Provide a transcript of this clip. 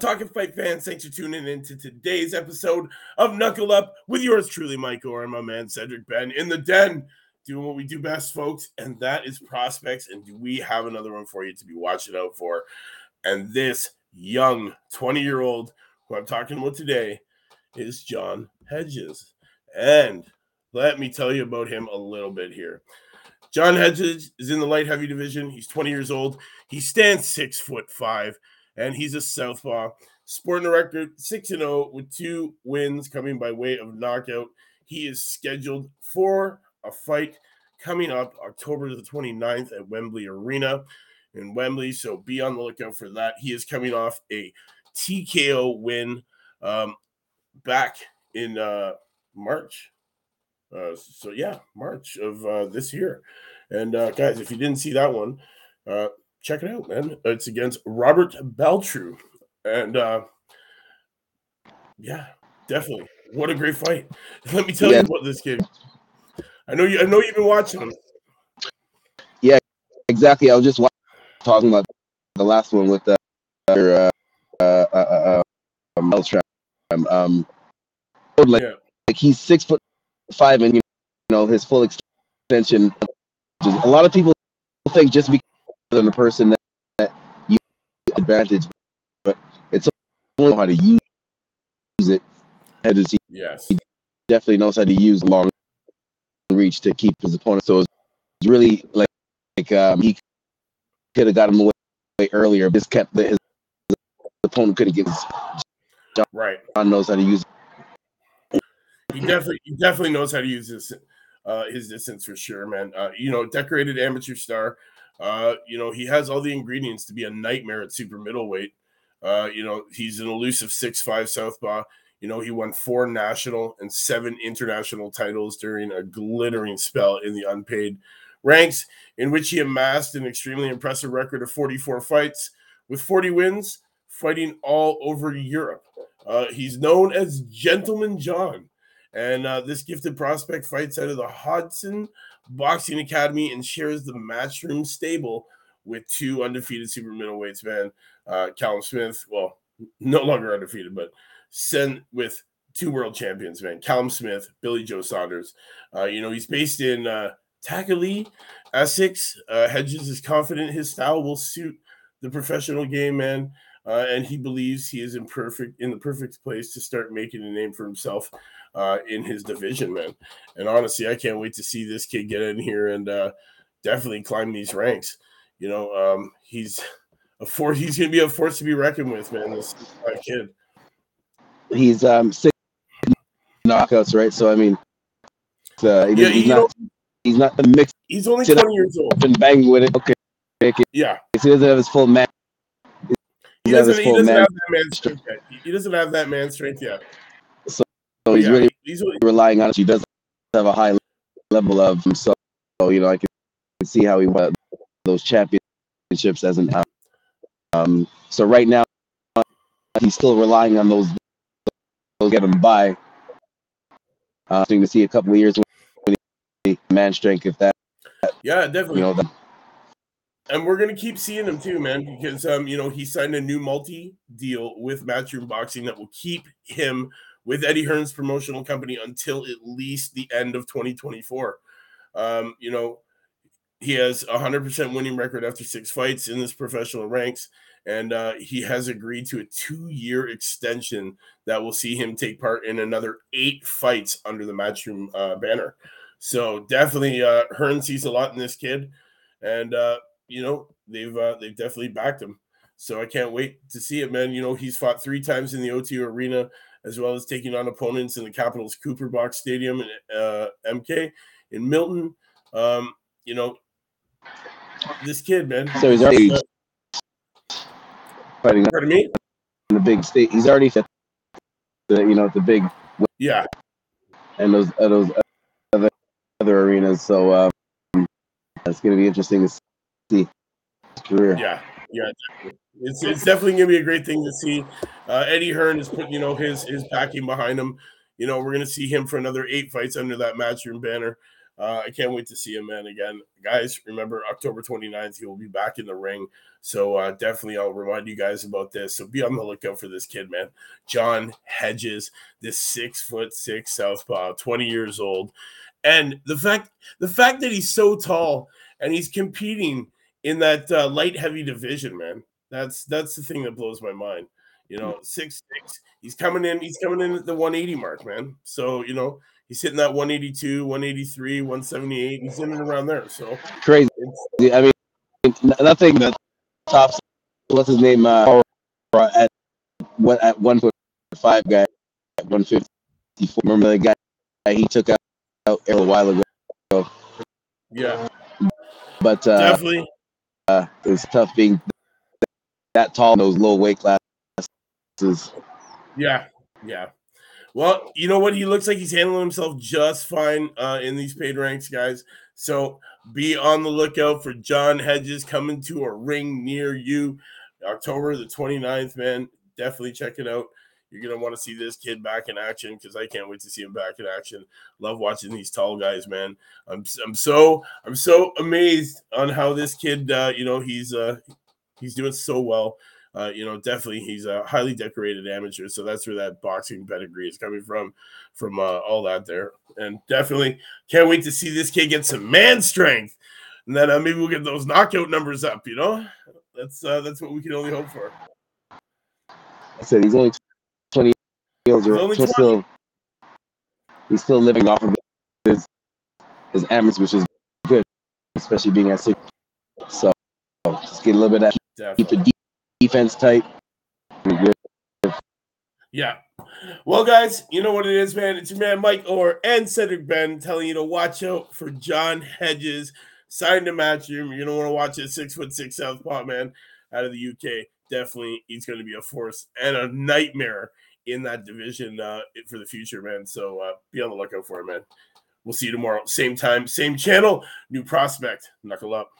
Talking Fight fans? Thanks for tuning in to today's episode of Knuckle Up with yours truly, Mike Orr and my man Cedric Ben in the den, doing what we do best, folks, and that is prospects. And do we have another one for you to be watching out for? And this young 20 year old who I'm talking about today is John Hedges. And let me tell you about him a little bit here. John Hedges is in the light heavy division. He's 20 years old. He stands six foot five, and he's a southpaw. Sporting a record 6 0 with two wins coming by way of knockout. He is scheduled for a fight coming up October the 29th at Wembley Arena in Wembley. So be on the lookout for that. He is coming off a TKO win um, back in uh, March. Uh, so yeah, March of uh, this year. And uh, guys, if you didn't see that one, uh, check it out, man. It's against Robert Beltru, and uh, yeah, definitely. What a great fight! Let me tell yeah. you about this kid. I know you. I know you've been watching him. Yeah, exactly. I was just talking about the last one with the uh, uh, uh, uh, uh Um, like, yeah. like he's six foot five, and you know his full extension. A lot of people think just because of the person that, that you advantage, but it's only how to use it. And he, yes, he definitely knows how to use long reach to keep his opponent. So it's really like like um, he could have got him away earlier. Just kept the, his, his opponent couldn't get his. John right. knows how to use. He definitely he definitely knows how to use this uh, his distance for sure, man. Uh, you know, decorated amateur star. Uh, you know, he has all the ingredients to be a nightmare at super middleweight. Uh, you know, he's an elusive six five southpaw. You know, he won four national and seven international titles during a glittering spell in the unpaid ranks, in which he amassed an extremely impressive record of 44 fights with 40 wins, fighting all over Europe. Uh, he's known as Gentleman John and uh, this gifted prospect fights out of the Hodson Boxing Academy and shares the matchroom stable with two undefeated super middleweights, man. Uh, Callum Smith, well, no longer undefeated, but sent with two world champions, man. Callum Smith, Billy Joe Saunders. Uh, you know, he's based in uh, Tackleigh, Essex. Uh, Hedges is confident his style will suit the professional game, man uh, and he believes he is in perfect in the perfect place to start making a name for himself uh, in his division, man. And honestly, I can't wait to see this kid get in here and uh, definitely climb these ranks. You know, um, he's a force. He's going to be a force to be reckoned with, man. This kid. He's um six knockouts, right? So I mean, uh, he, yeah, he's not. He's not the mix. He's only twenty years old. And bang with it. Okay. Yeah. He doesn't have his full man he doesn't, he doesn't have that man strength yet. He doesn't have that man strength yet. So, so he's, yeah, really he's really relying on it. He does have a high level of himself. So, you know, I can see how he won those championships as an um so right now he's still relying on those to get him by. Uh, can see a couple of years when he man strength if that yeah definitely you know that and we're gonna keep seeing him too, man, because um, you know, he signed a new multi deal with Matchroom Boxing that will keep him with Eddie Hearn's promotional company until at least the end of 2024. Um, you know, he has a hundred percent winning record after six fights in this professional ranks, and uh, he has agreed to a two-year extension that will see him take part in another eight fights under the Matchroom uh, banner. So definitely, uh, Hearn sees a lot in this kid, and uh, you know, they've uh, they've definitely backed him. So I can't wait to see it, man. You know, he's fought three times in the O2 arena, as well as taking on opponents in the Capitals Copper Box Stadium in uh, MK in Milton. Um, you know, this kid, man. So he's already uh, fighting. Pardon me. In the big state, he's already the you know the big yeah, and those uh, those other other arenas. So um, it's going to be interesting to see his career. Yeah, yeah, definitely. it's it's definitely gonna be a great thing to see. Uh, Eddie Hearn is putting you know his his backing behind him. You know, we're gonna see him for another eight fights under that matchroom banner. Uh, I can't wait to see him, man. Again, guys, remember October 29th, he will be back in the ring. So uh, definitely, I'll remind you guys about this. So be on the lookout for this kid, man. John Hedges, this six foot six southpaw, 20 years old, and the fact the fact that he's so tall and he's competing in that uh, light heavy division, man. That's that's the thing that blows my mind. You know, six six. He's coming in. He's coming in at the 180 mark, man. So you know he's hitting that 182, 183, 178. He's in and around there. So crazy. I mean, nothing that tops. What's his name? Uh, at what at one foot five guy at 154. Remember the guy he took out, out a while ago. Yeah. But uh, definitely, uh, it's tough being that tall in those low weight classes. Yeah, yeah. Well, you know what? He looks like he's handling himself just fine uh, in these paid ranks, guys. So be on the lookout for John Hedges coming to a ring near you October the 29th, man. Definitely check it out. You're gonna want to see this kid back in action because I can't wait to see him back in action. Love watching these tall guys, man. I'm I'm so I'm so amazed on how this kid, uh, you know, he's uh, he's doing so well. Uh, you know, definitely he's a highly decorated amateur, so that's where that boxing pedigree is coming from, from uh, all that there, and definitely can't wait to see this kid get some man strength, and then uh, maybe we'll get those knockout numbers up. You know, that's uh, that's what we can only hope for. I said he's only old, still he's still living off of his his amateur, which is good, especially being at six. So just get a little bit of that, keep the defense tight. Yeah. Well, guys, you know what it is, man. It's your man Mike Orr and Cedric Ben telling you to watch out for John Hedges. Signed to Matchroom. You're gonna want to watch it. Six foot six southpaw man out of the UK. Definitely, he's going to be a force and a nightmare in that division uh, for the future, man. So uh, be on the lookout for it, man. We'll see you tomorrow. Same time, same channel, new prospect. Knuckle up.